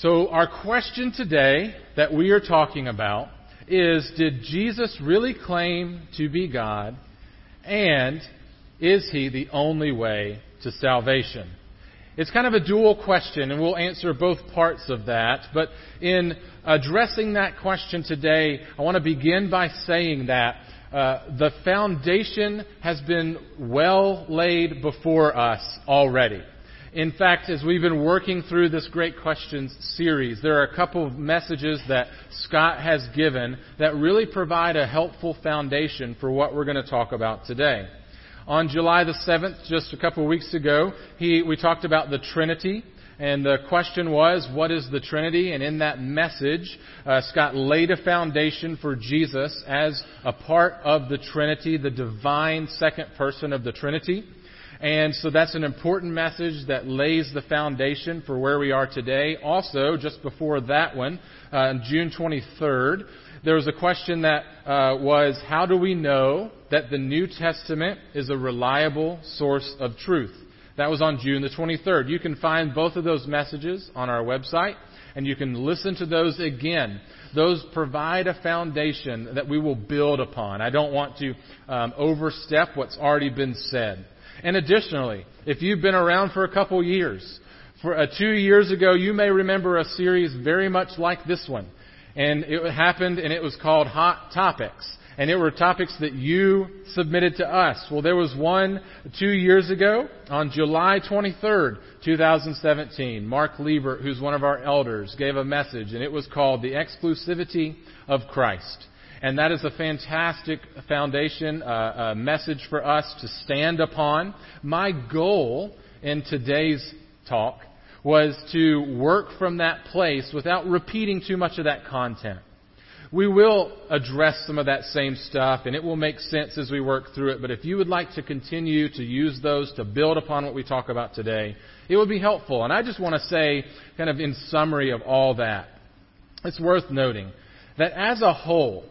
So, our question today that we are talking about is Did Jesus really claim to be God? And is he the only way to salvation? It's kind of a dual question, and we'll answer both parts of that. But in addressing that question today, I want to begin by saying that uh, the foundation has been well laid before us already. In fact, as we've been working through this Great Questions series, there are a couple of messages that Scott has given that really provide a helpful foundation for what we're going to talk about today. On July the 7th, just a couple of weeks ago, he, we talked about the Trinity. And the question was, what is the Trinity? And in that message, uh, Scott laid a foundation for Jesus as a part of the Trinity, the divine second person of the Trinity. And so that's an important message that lays the foundation for where we are today. Also, just before that one, uh, on June 23rd, there was a question that uh, was, how do we know that the New Testament is a reliable source of truth? That was on June the 23rd. You can find both of those messages on our website, and you can listen to those again. Those provide a foundation that we will build upon. I don't want to um, overstep what's already been said. And additionally, if you've been around for a couple years, for uh, two years ago, you may remember a series very much like this one. And it happened, and it was called Hot Topics. And it were topics that you submitted to us. Well, there was one two years ago on July 23rd, 2017. Mark Liebert, who's one of our elders, gave a message, and it was called The Exclusivity of Christ. And that is a fantastic foundation, uh, a message for us to stand upon. My goal in today's talk was to work from that place without repeating too much of that content. We will address some of that same stuff, and it will make sense as we work through it. But if you would like to continue to use those to build upon what we talk about today, it would be helpful. And I just want to say, kind of in summary of all that, it's worth noting that as a whole,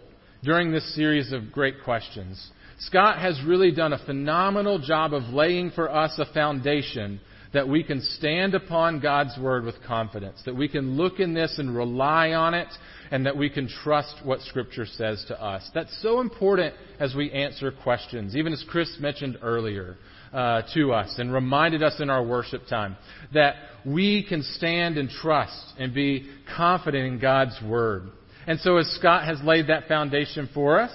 during this series of great questions. Scott has really done a phenomenal job of laying for us a foundation that we can stand upon God's Word with confidence, that we can look in this and rely on it, and that we can trust what Scripture says to us. That's so important as we answer questions, even as Chris mentioned earlier uh, to us and reminded us in our worship time, that we can stand and trust and be confident in God's Word. And so, as Scott has laid that foundation for us,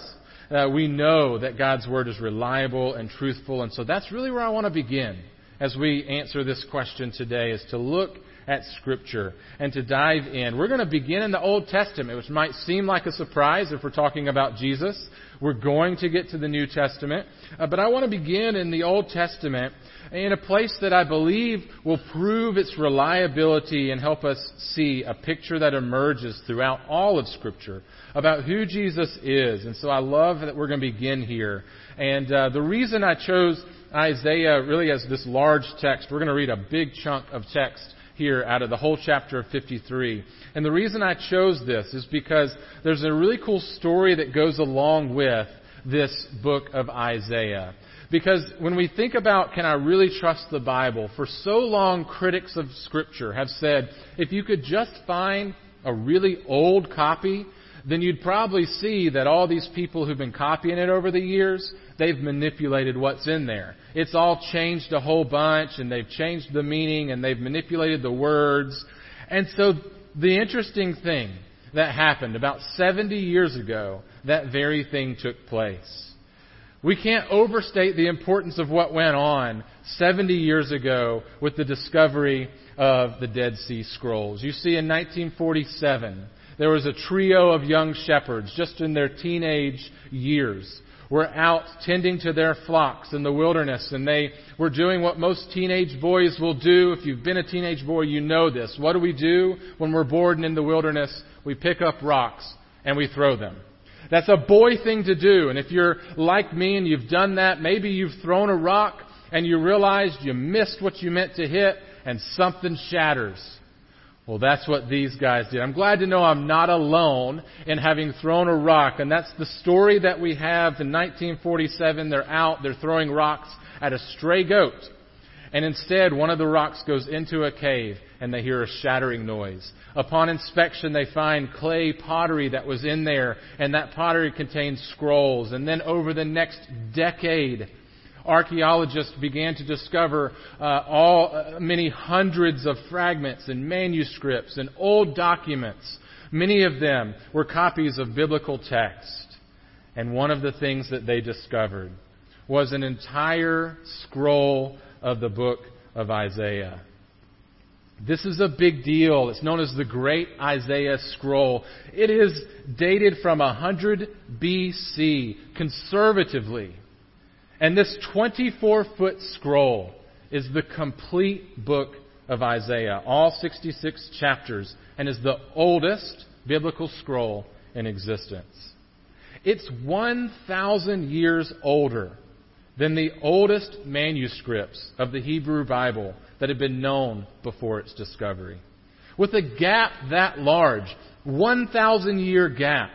uh, we know that God's Word is reliable and truthful. And so, that's really where I want to begin as we answer this question today, is to look at Scripture and to dive in. We're going to begin in the Old Testament, which might seem like a surprise if we're talking about Jesus. We're going to get to the New Testament. Uh, but I want to begin in the Old Testament in a place that I believe will prove its reliability and help us see a picture that emerges throughout all of Scripture about who Jesus is. And so I love that we're going to begin here. And uh, the reason I chose Isaiah really as this large text, we're going to read a big chunk of text here out of the whole chapter of 53. And the reason I chose this is because there's a really cool story that goes along with this book of Isaiah. Because when we think about, can I really trust the Bible? For so long, critics of Scripture have said, if you could just find a really old copy, then you'd probably see that all these people who've been copying it over the years, they've manipulated what's in there. It's all changed a whole bunch, and they've changed the meaning, and they've manipulated the words. And so the interesting thing that happened about 70 years ago, that very thing took place. We can't overstate the importance of what went on 70 years ago with the discovery of the Dead Sea Scrolls. You see, in 1947, there was a trio of young shepherds, just in their teenage years, were out tending to their flocks in the wilderness, and they were doing what most teenage boys will do. If you've been a teenage boy, you know this. What do we do when we're bored and in the wilderness? We pick up rocks and we throw them. That's a boy thing to do. And if you're like me and you've done that, maybe you've thrown a rock and you realized you missed what you meant to hit and something shatters. Well, that's what these guys did. I'm glad to know I'm not alone in having thrown a rock. And that's the story that we have in 1947. They're out, they're throwing rocks at a stray goat. And instead, one of the rocks goes into a cave and they hear a shattering noise. Upon inspection, they find clay pottery that was in there, and that pottery contains scrolls. And then over the next decade, archaeologists began to discover uh, all uh, many hundreds of fragments and manuscripts and old documents. Many of them were copies of biblical text. And one of the things that they discovered was an entire scroll of the book of Isaiah. This is a big deal. It's known as the Great Isaiah Scroll. It is dated from 100 BC, conservatively. And this 24 foot scroll is the complete book of Isaiah, all 66 chapters, and is the oldest biblical scroll in existence. It's 1,000 years older than the oldest manuscripts of the Hebrew Bible that had been known before its discovery. With a gap that large, 1,000 year gap,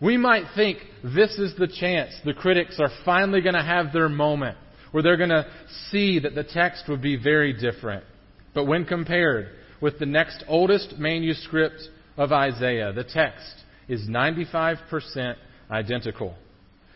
we might think this is the chance the critics are finally going to have their moment where they're going to see that the text would be very different. But when compared with the next oldest manuscript of Isaiah, the text is 95% identical.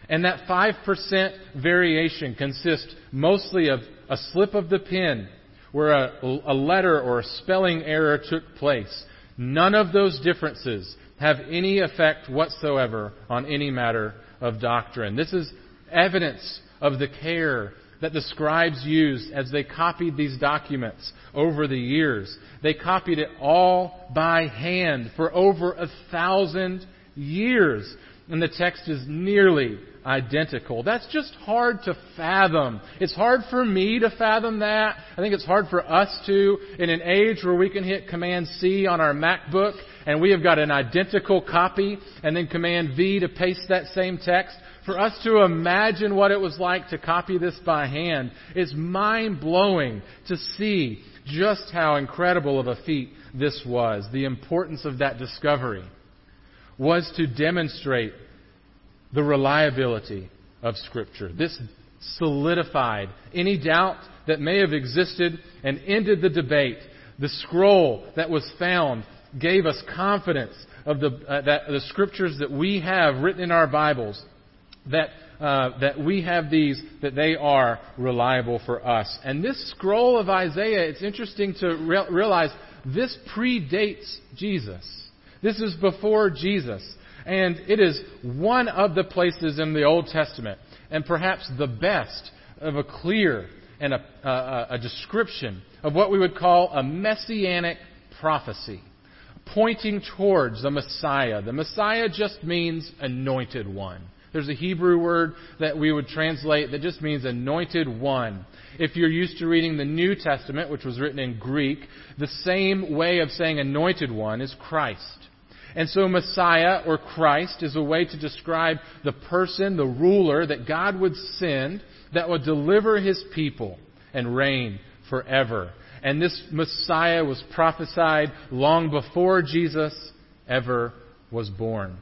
And that 5% variation consists mostly of a slip of the pen where a, a, letter or a spelling error took place. None of those differences have any effect whatsoever on any matter of doctrine. This is evidence of the care that the scribes used as they copied these documents over the years. They copied it all by hand for over a thousand years. And the text is nearly identical. That's just hard to fathom. It's hard for me to fathom that. I think it's hard for us to, in an age where we can hit Command C on our MacBook and we have got an identical copy and then Command V to paste that same text. For us to imagine what it was like to copy this by hand is mind blowing to see just how incredible of a feat this was. The importance of that discovery was to demonstrate the reliability of Scripture. This solidified any doubt that may have existed and ended the debate. The scroll that was found gave us confidence of the, uh, that the Scriptures that we have written in our Bibles, that, uh, that we have these, that they are reliable for us. And this scroll of Isaiah, it's interesting to re- realize this predates Jesus. This is before Jesus. And it is one of the places in the Old Testament, and perhaps the best of a clear and a, a, a description of what we would call a messianic prophecy, pointing towards the Messiah. The Messiah just means anointed one. There's a Hebrew word that we would translate that just means anointed one. If you're used to reading the New Testament, which was written in Greek, the same way of saying anointed one is Christ. And so Messiah or Christ is a way to describe the person, the ruler that God would send that would deliver his people and reign forever. And this Messiah was prophesied long before Jesus ever was born.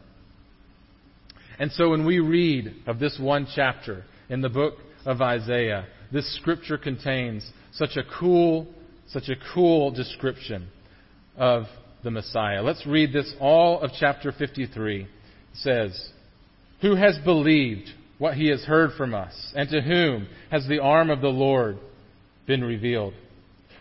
And so when we read of this one chapter in the book of Isaiah, this scripture contains such a cool, such a cool description of the Messiah. Let's read this all of chapter 53. It says, Who has believed what he has heard from us, and to whom has the arm of the Lord been revealed?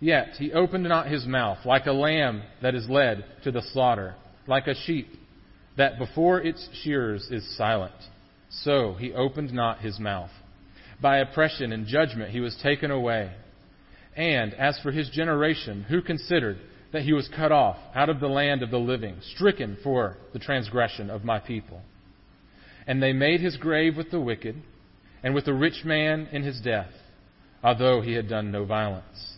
Yet he opened not his mouth, like a lamb that is led to the slaughter, like a sheep that before its shearers is silent. So he opened not his mouth. By oppression and judgment he was taken away. And as for his generation, who considered that he was cut off out of the land of the living, stricken for the transgression of my people? And they made his grave with the wicked, and with the rich man in his death, although he had done no violence,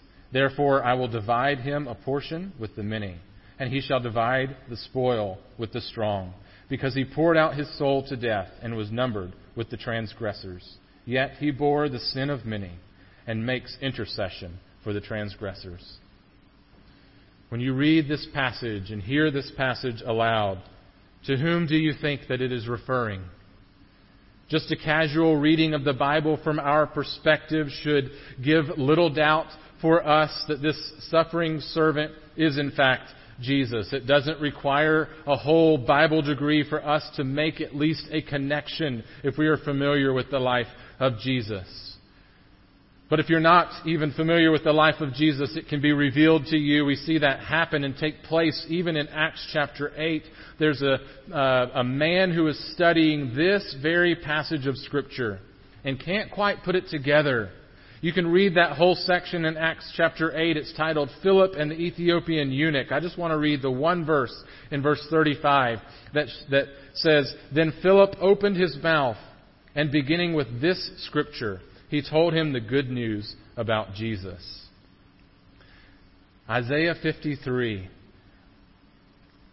Therefore I will divide him a portion with the many, and he shall divide the spoil with the strong, because he poured out his soul to death and was numbered with the transgressors. Yet he bore the sin of many and makes intercession for the transgressors. When you read this passage and hear this passage aloud, to whom do you think that it is referring? Just a casual reading of the Bible from our perspective should give little doubt for us that this suffering servant is in fact Jesus. It doesn't require a whole Bible degree for us to make at least a connection if we are familiar with the life of Jesus. But if you're not even familiar with the life of Jesus, it can be revealed to you. We see that happen and take place even in Acts chapter 8. There's a, uh, a man who is studying this very passage of Scripture and can't quite put it together. You can read that whole section in Acts chapter 8. It's titled Philip and the Ethiopian Eunuch. I just want to read the one verse in verse 35 that, that says, Then Philip opened his mouth, and beginning with this scripture, he told him the good news about Jesus. Isaiah 53.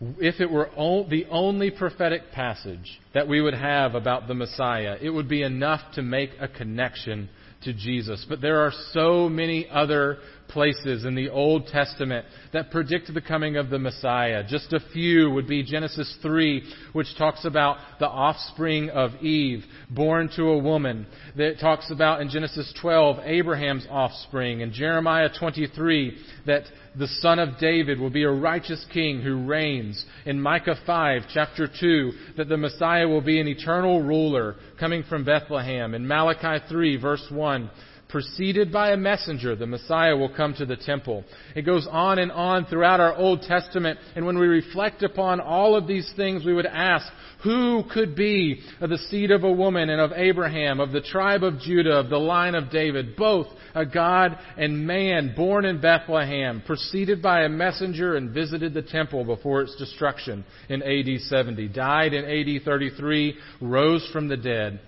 If it were the only prophetic passage that we would have about the Messiah, it would be enough to make a connection to Jesus. But there are so many other places in the Old Testament that predict the coming of the Messiah. Just a few would be Genesis 3, which talks about the offspring of Eve, born to a woman. That talks about in Genesis 12, Abraham's offspring. In Jeremiah 23, that the son of David will be a righteous king who reigns. In Micah 5, chapter 2, that the Messiah will be an eternal ruler coming from Bethlehem. In Malachi 3, verse 1, preceded by a messenger, the Messiah will come to the temple. It goes on and on throughout our Old Testament, and when we reflect upon all of these things, we would ask, who could be of the seed of a woman and of Abraham, of the tribe of Judah, of the line of David, both a God and man, born in Bethlehem, preceded by a messenger and visited the temple before its destruction in AD 70, died in AD 33, rose from the dead,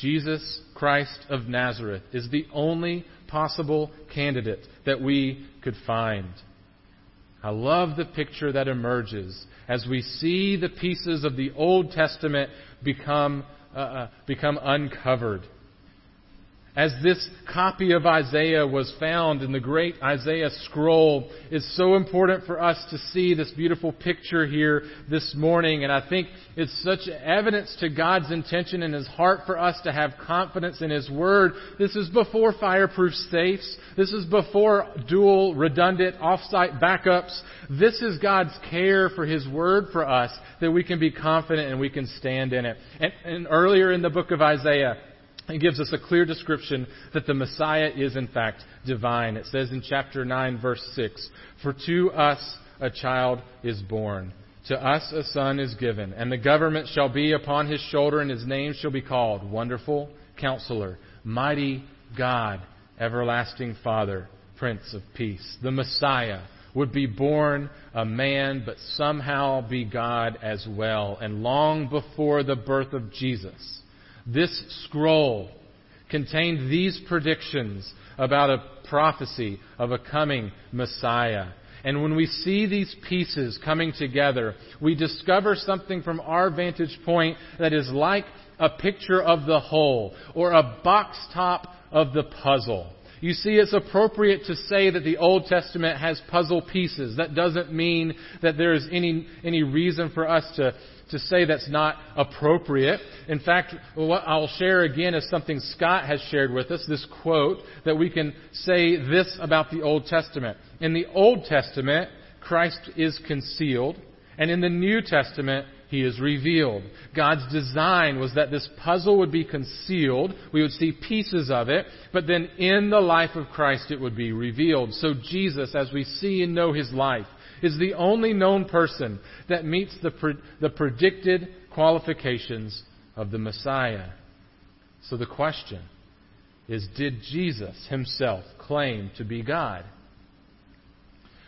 Jesus Christ of Nazareth is the only possible candidate that we could find. I love the picture that emerges as we see the pieces of the Old Testament become, uh, uh become uncovered as this copy of Isaiah was found in the great Isaiah scroll, is so important for us to see this beautiful picture here this morning. And I think it's such evidence to God's intention in His heart for us to have confidence in His Word. This is before fireproof safes. This is before dual, redundant, offsite backups. This is God's care for His Word for us that we can be confident and we can stand in it. And, and earlier in the book of Isaiah, it gives us a clear description that the Messiah is in fact divine. It says in chapter 9 verse 6, For to us a child is born. To us a son is given, and the government shall be upon his shoulder, and his name shall be called Wonderful Counselor, Mighty God, Everlasting Father, Prince of Peace. The Messiah would be born a man, but somehow be God as well. And long before the birth of Jesus, this scroll contained these predictions about a prophecy of a coming Messiah. And when we see these pieces coming together, we discover something from our vantage point that is like a picture of the whole or a box top of the puzzle. You see, it's appropriate to say that the Old Testament has puzzle pieces. That doesn't mean that there is any, any reason for us to, to say that's not appropriate. In fact, what I'll share again is something Scott has shared with us, this quote, that we can say this about the Old Testament. In the Old Testament, Christ is concealed, and in the New Testament, he is revealed. God's design was that this puzzle would be concealed. We would see pieces of it, but then in the life of Christ it would be revealed. So Jesus, as we see and know his life, is the only known person that meets the, pre- the predicted qualifications of the Messiah. So the question is Did Jesus himself claim to be God?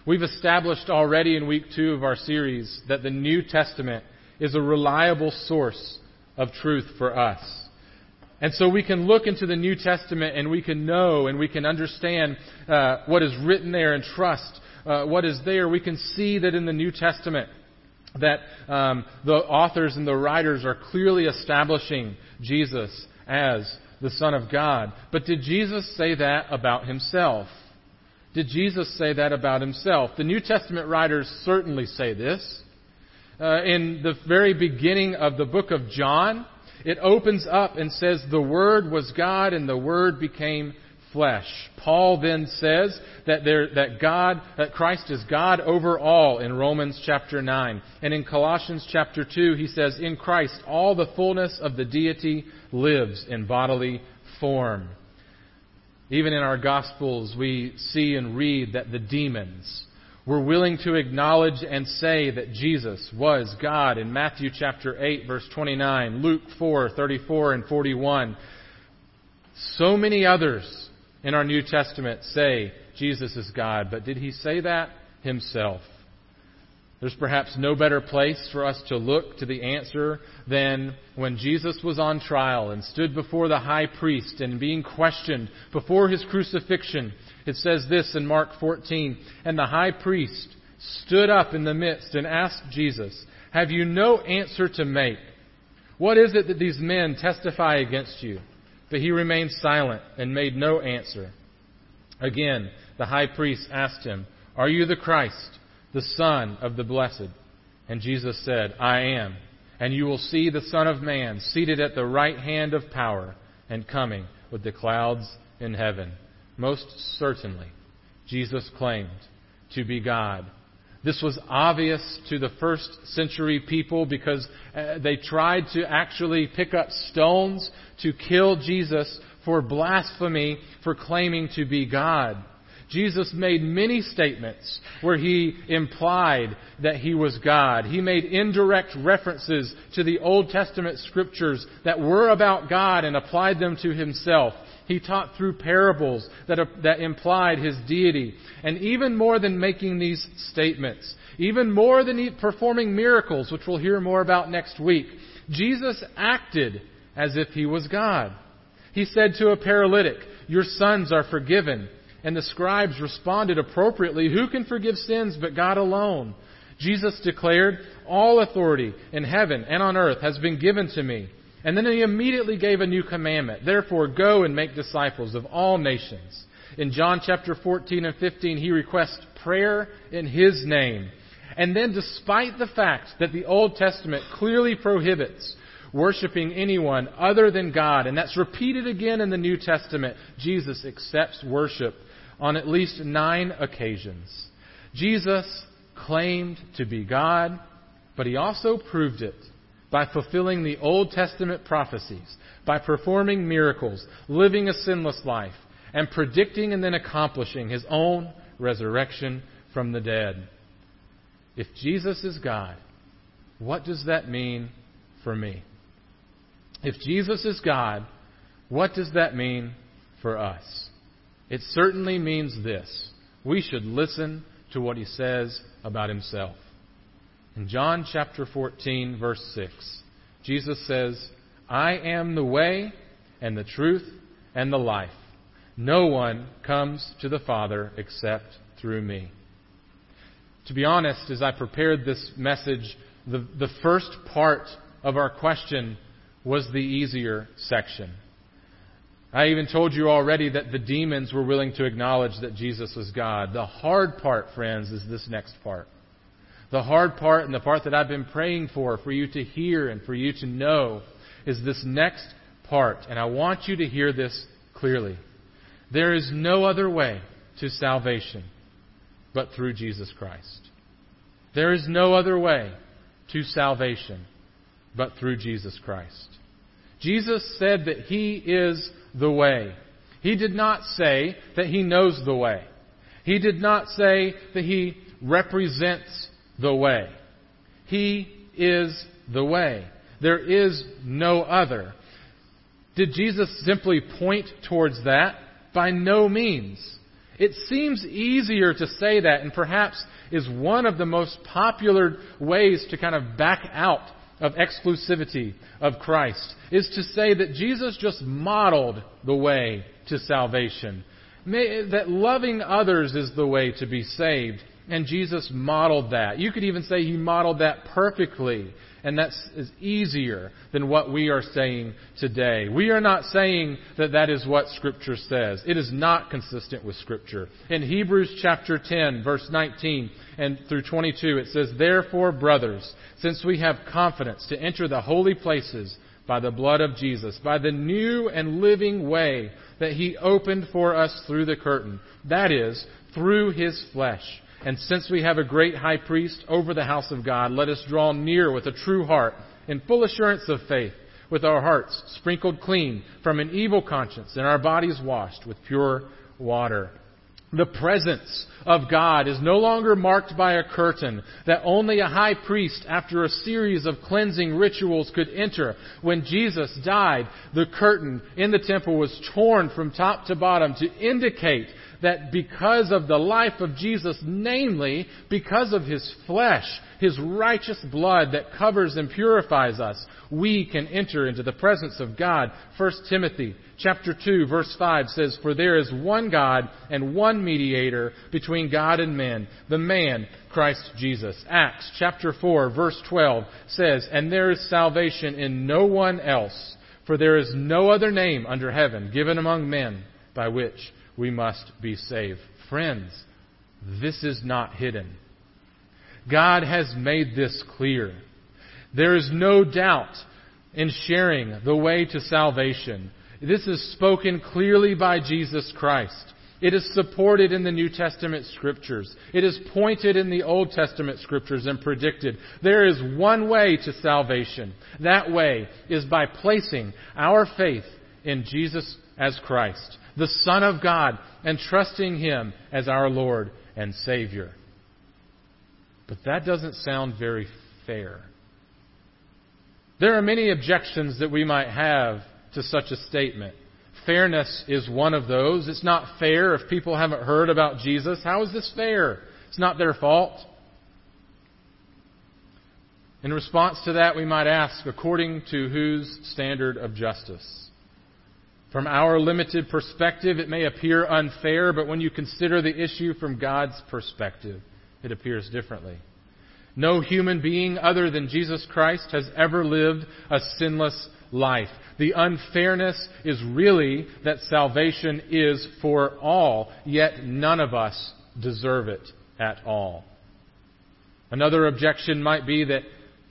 We've established already in week two of our series that the New Testament is a reliable source of truth for us. And so we can look into the New Testament and we can know and we can understand uh, what is written there and trust uh, what is there. We can see that in the New Testament that um, the authors and the writers are clearly establishing Jesus as the Son of God. But did Jesus say that about himself? Did Jesus say that about himself? The New Testament writers certainly say this. Uh, in the very beginning of the book of John, it opens up and says, The Word was God and the Word became flesh. Paul then says that there, that God, that Christ is God over all in Romans chapter 9. And in Colossians chapter 2, he says, In Christ all the fullness of the deity lives in bodily form. Even in our Gospels, we see and read that the demons were willing to acknowledge and say that Jesus was God in Matthew chapter 8 verse 29, Luke 4, 34 and 41. So many others in our New Testament say Jesus is God, but did he say that himself? There's perhaps no better place for us to look to the answer than when Jesus was on trial and stood before the high priest and being questioned before his crucifixion. It says this in Mark 14, and the high priest stood up in the midst and asked Jesus, Have you no answer to make? What is it that these men testify against you? But he remained silent and made no answer. Again, the high priest asked him, Are you the Christ? The Son of the Blessed? And Jesus said, I am. And you will see the Son of Man seated at the right hand of power and coming with the clouds in heaven. Most certainly, Jesus claimed to be God. This was obvious to the first century people because uh, they tried to actually pick up stones to kill Jesus for blasphemy for claiming to be God. Jesus made many statements where he implied that he was God. He made indirect references to the Old Testament scriptures that were about God and applied them to himself. He taught through parables that, uh, that implied his deity. And even more than making these statements, even more than performing miracles, which we'll hear more about next week, Jesus acted as if he was God. He said to a paralytic, Your sons are forgiven. And the scribes responded appropriately, Who can forgive sins but God alone? Jesus declared, All authority in heaven and on earth has been given to me. And then he immediately gave a new commandment. Therefore, go and make disciples of all nations. In John chapter 14 and 15, he requests prayer in his name. And then, despite the fact that the Old Testament clearly prohibits worshiping anyone other than God, and that's repeated again in the New Testament, Jesus accepts worship on at least nine occasions. Jesus claimed to be God, but he also proved it by fulfilling the Old Testament prophecies, by performing miracles, living a sinless life, and predicting and then accomplishing his own resurrection from the dead. If Jesus is God, what does that mean for me? If Jesus is God, what does that mean for us? It certainly means this we should listen to what he says about himself. In John chapter 14, verse 6, Jesus says, I am the way and the truth and the life. No one comes to the Father except through me. To be honest, as I prepared this message, the, the first part of our question was the easier section. I even told you already that the demons were willing to acknowledge that Jesus was God. The hard part, friends, is this next part. The hard part and the part that I've been praying for, for you to hear and for you to know, is this next part. And I want you to hear this clearly. There is no other way to salvation but through Jesus Christ. There is no other way to salvation but through Jesus Christ. Jesus said that He is the way. He did not say that He knows the way. He did not say that He represents the way. He is the way. There is no other. Did Jesus simply point towards that? By no means. It seems easier to say that, and perhaps is one of the most popular ways to kind of back out of exclusivity of Christ, is to say that Jesus just modeled the way to salvation. that loving others is the way to be saved. And Jesus modeled that. You could even say he modeled that perfectly. And that's easier than what we are saying today. We are not saying that that is what Scripture says. It is not consistent with Scripture. In Hebrews chapter 10, verse 19 and through 22, it says, Therefore, brothers, since we have confidence to enter the holy places by the blood of Jesus, by the new and living way that He opened for us through the curtain, that is, through His flesh and since we have a great high priest over the house of God, let us draw near with a true heart, in full assurance of faith, with our hearts sprinkled clean from an evil conscience, and our bodies washed with pure water. The presence of God is no longer marked by a curtain that only a high priest, after a series of cleansing rituals, could enter. When Jesus died, the curtain in the temple was torn from top to bottom to indicate that because of the life of Jesus, namely because of his flesh, his righteous blood that covers and purifies us, we can enter into the presence of God. 1 Timothy chapter 2 verse 5 says, For there is one God and one mediator between God and men, the man, Christ Jesus. Acts chapter 4 verse 12 says, And there is salvation in no one else, for there is no other name under heaven given among men by which we must be saved. Friends, this is not hidden. God has made this clear. There is no doubt in sharing the way to salvation. This is spoken clearly by Jesus Christ. It is supported in the New Testament scriptures. It is pointed in the Old Testament scriptures and predicted. There is one way to salvation. That way is by placing our faith in Jesus as Christ the Son of God, and trusting Him as our Lord and Savior. But that doesn't sound very fair. There are many objections that we might have to such a statement. Fairness is one of those. It's not fair if people haven't heard about Jesus. How is this fair? It's not their fault. In response to that, we might ask, according to whose standard of justice? From our limited perspective, it may appear unfair, but when you consider the issue from God's perspective, it appears differently. No human being other than Jesus Christ has ever lived a sinless life. The unfairness is really that salvation is for all, yet none of us deserve it at all. Another objection might be that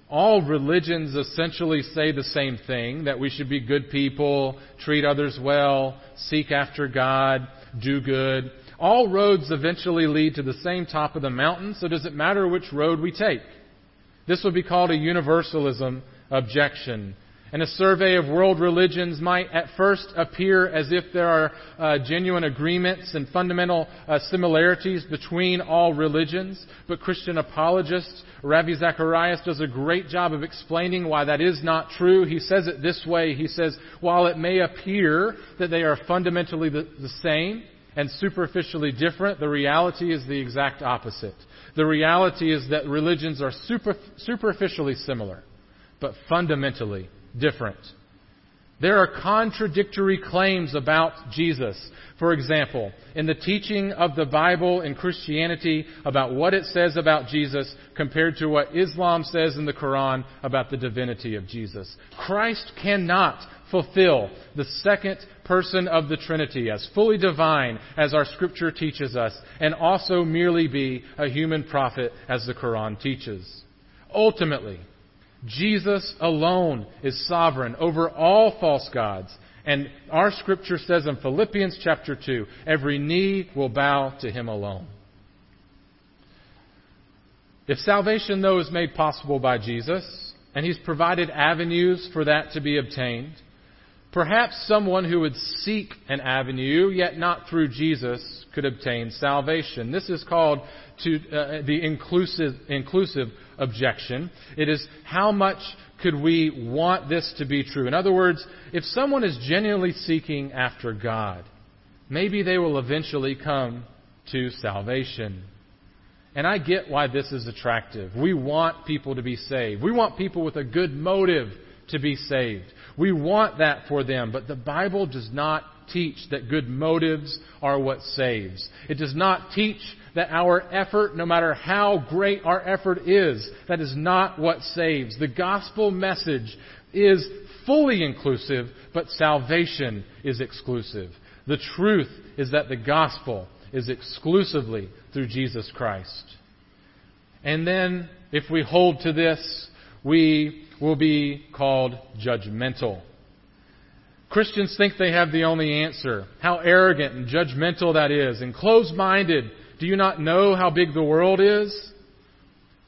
all religions essentially say the same thing that we should be good people, treat others well, seek after God, do good. All roads eventually lead to the same top of the mountain, so does it matter which road we take? This would be called a universalism objection. And a survey of world religions might at first appear as if there are uh, genuine agreements and fundamental uh, similarities between all religions, but Christian apologist Ravi Zacharias does a great job of explaining why that is not true. He says it this way. He says, while it may appear that they are fundamentally the, the same and superficially different, the reality is the exact opposite. The reality is that religions are super, superficially similar, but fundamentally different. There are contradictory claims about Jesus. For example, in the teaching of the Bible in Christianity about what it says about Jesus compared to what Islam says in the Quran about the divinity of Jesus. Christ cannot fulfill the second person of the Trinity as fully divine as our scripture teaches us and also merely be a human prophet as the Quran teaches. Ultimately, Jesus alone is sovereign over all false gods. And our scripture says in Philippians chapter 2, every knee will bow to him alone. If salvation, though, is made possible by Jesus, and he's provided avenues for that to be obtained, perhaps someone who would seek an avenue, yet not through Jesus, could obtain salvation. This is called to uh, the inclusive, inclusive objection. It is how much could we want this to be true? In other words, if someone is genuinely seeking after God, maybe they will eventually come to salvation. And I get why this is attractive. We want people to be saved. We want people with a good motive to be saved. We want that for them, but the Bible does not teach that good motives are what saves. It does not teach that our effort, no matter how great our effort is, that is not what saves. The gospel message is fully inclusive, but salvation is exclusive. The truth is that the gospel is exclusively through Jesus Christ. And then, if we hold to this, we will be called judgmental. Christians think they have the only answer. How arrogant and judgmental that is, and closed minded do you not know how big the world is?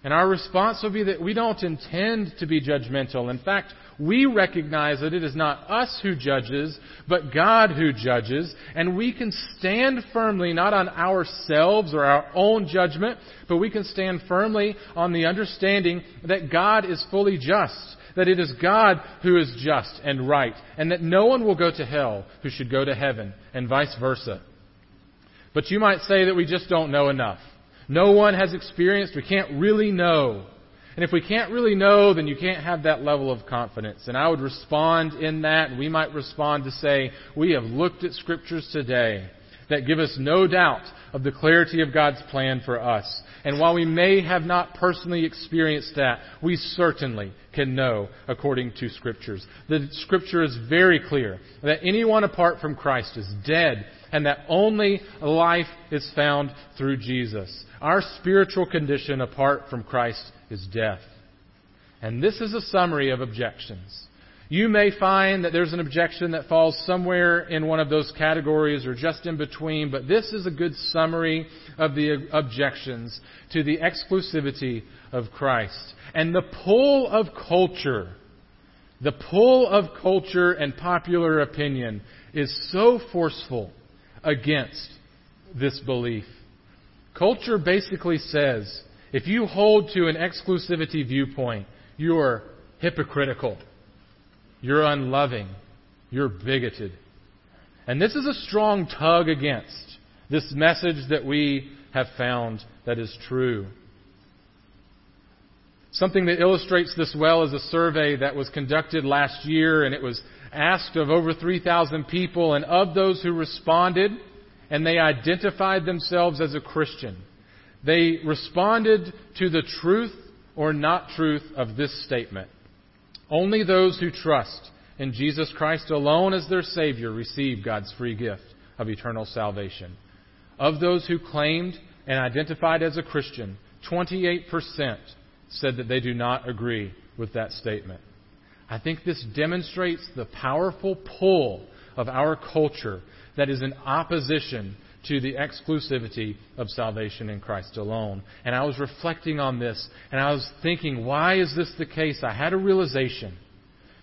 And our response will be that we don't intend to be judgmental. In fact, we recognize that it is not us who judges, but God who judges, and we can stand firmly not on ourselves or our own judgment, but we can stand firmly on the understanding that God is fully just, that it is God who is just and right, and that no one will go to hell who should go to heaven, and vice versa. But you might say that we just don't know enough. No one has experienced, we can't really know. And if we can't really know, then you can't have that level of confidence. And I would respond in that, we might respond to say, we have looked at scriptures today that give us no doubt of the clarity of God's plan for us. And while we may have not personally experienced that, we certainly can know according to scriptures. The scripture is very clear that anyone apart from Christ is dead and that only life is found through Jesus. Our spiritual condition apart from Christ is death. And this is a summary of objections. You may find that there's an objection that falls somewhere in one of those categories or just in between, but this is a good summary of the objections to the exclusivity of Christ. And the pull of culture, the pull of culture and popular opinion is so forceful against this belief. Culture basically says if you hold to an exclusivity viewpoint, you're hypocritical, you're unloving, you're bigoted. And this is a strong tug against this message that we have found that is true. Something that illustrates this well is a survey that was conducted last year, and it was asked of over 3,000 people, and of those who responded and they identified themselves as a Christian, they responded to the truth or not truth of this statement. Only those who trust in Jesus Christ alone as their Savior receive God's free gift of eternal salvation. Of those who claimed and identified as a Christian, 28% said that they do not agree with that statement. I think this demonstrates the powerful pull of our culture that is in opposition to the exclusivity of salvation in Christ alone. And I was reflecting on this, and I was thinking, why is this the case? I had a realization,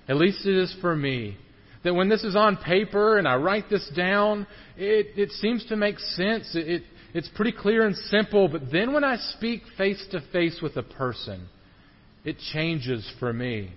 at least it is for me, that when this is on paper and I write this down, it, it seems to make sense. It, it, it's pretty clear and simple, but then when I speak face to face with a person, it changes for me.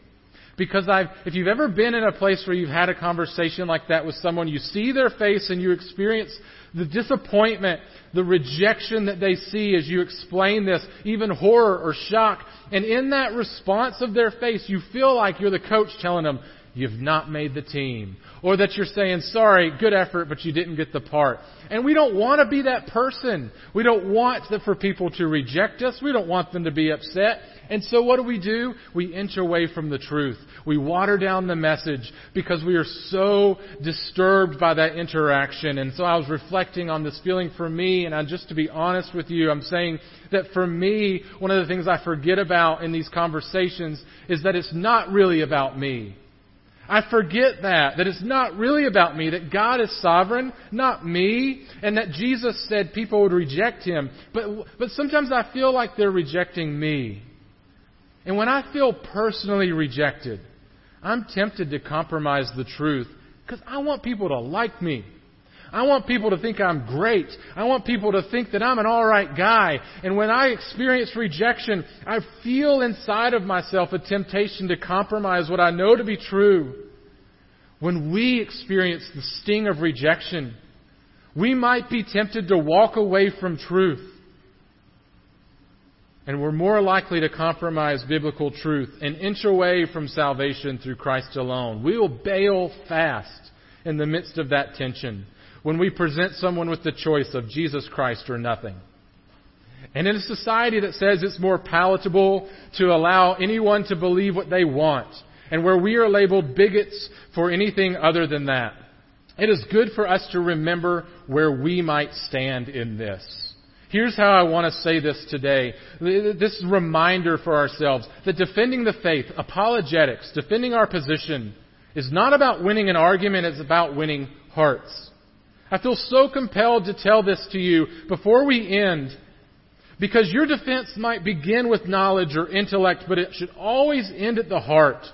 Because I've, if you've ever been in a place where you've had a conversation like that with someone, you see their face and you experience the disappointment, the rejection that they see as you explain this, even horror or shock. And in that response of their face, you feel like you're the coach telling them, you've not made the team. Or that you're saying, sorry, good effort, but you didn't get the part. And we don't want to be that person. We don't want for people to reject us. We don't want them to be upset. And so what do we do? We inch away from the truth. We water down the message because we are so disturbed by that interaction. And so I was reflecting on this feeling for me, and I, just to be honest with you, I'm saying that for me, one of the things I forget about in these conversations is that it's not really about me. I forget that, that it's not really about me, that God is sovereign, not me, and that Jesus said people would reject him. But, but sometimes I feel like they're rejecting me. And when I feel personally rejected, I'm tempted to compromise the truth because I want people to like me. I want people to think I'm great. I want people to think that I'm an alright guy. And when I experience rejection, I feel inside of myself a temptation to compromise what I know to be true. When we experience the sting of rejection, we might be tempted to walk away from truth. And we're more likely to compromise biblical truth and inch away from salvation through Christ alone. We will bail fast in the midst of that tension when we present someone with the choice of Jesus Christ or nothing. And in a society that says it's more palatable to allow anyone to believe what they want, and where we are labeled bigots for anything other than that, it is good for us to remember where we might stand in this. Here's how I want to say this today. This reminder for ourselves that defending the faith, apologetics, defending our position, is not about winning an argument, it's about winning hearts. I feel so compelled to tell this to you before we end because your defense might begin with knowledge or intellect, but it should always end at the heart.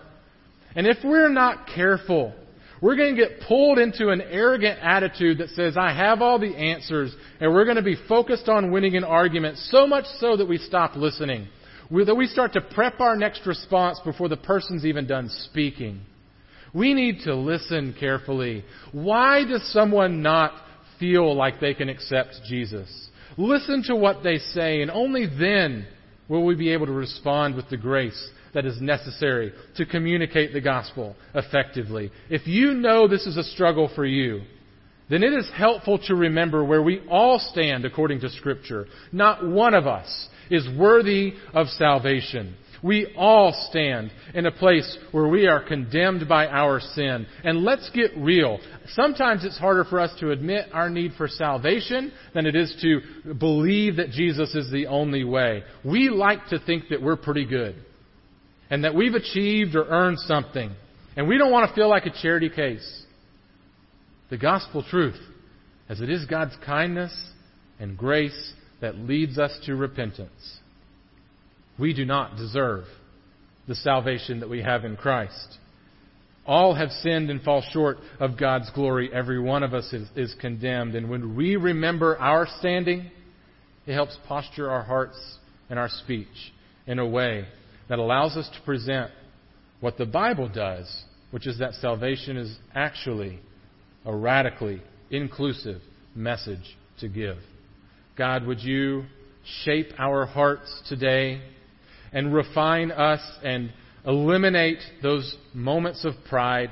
And if we're not careful, we're going to get pulled into an arrogant attitude that says, I have all the answers, and we're going to be focused on winning an argument, so much so that we stop listening. That we start to prep our next response before the person's even done speaking. We need to listen carefully. Why does someone not feel like they can accept Jesus? Listen to what they say, and only then will we be able to respond with the grace that is necessary to communicate the gospel effectively. If you know this is a struggle for you, then it is helpful to remember where we all stand according to Scripture. Not one of us is worthy of salvation. We all stand in a place where we are condemned by our sin. And let's get real. Sometimes it's harder for us to admit our need for salvation than it is to believe that Jesus is the only way. We like to think that we're pretty good and that we've achieved or earned something. And we don't want to feel like a charity case. The gospel truth, as it is God's kindness and grace that leads us to repentance. We do not deserve the salvation that we have in Christ. All have sinned and fall short of God's glory. Every one of us is, is condemned. And when we remember our standing, it helps posture our hearts and our speech in a way that allows us to present what the Bible does, which is that salvation is actually a radically inclusive message to give. God, would you shape our hearts today and refine us and eliminate those moments of pride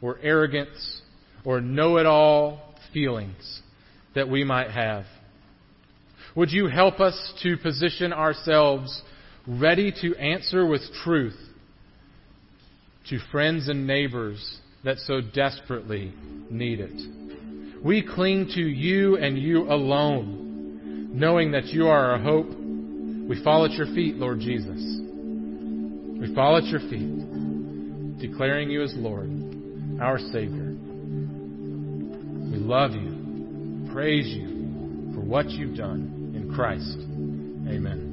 or arrogance or know it all feelings that we might have? Would you help us to position ourselves ready to answer with truth to friends and neighbors that so desperately need it. We cling to you and you alone, knowing that you are our hope. We fall at your feet, Lord Jesus. We fall at your feet, declaring you as Lord, our Savior. We love you, praise you for what you've done in Christ. Amen.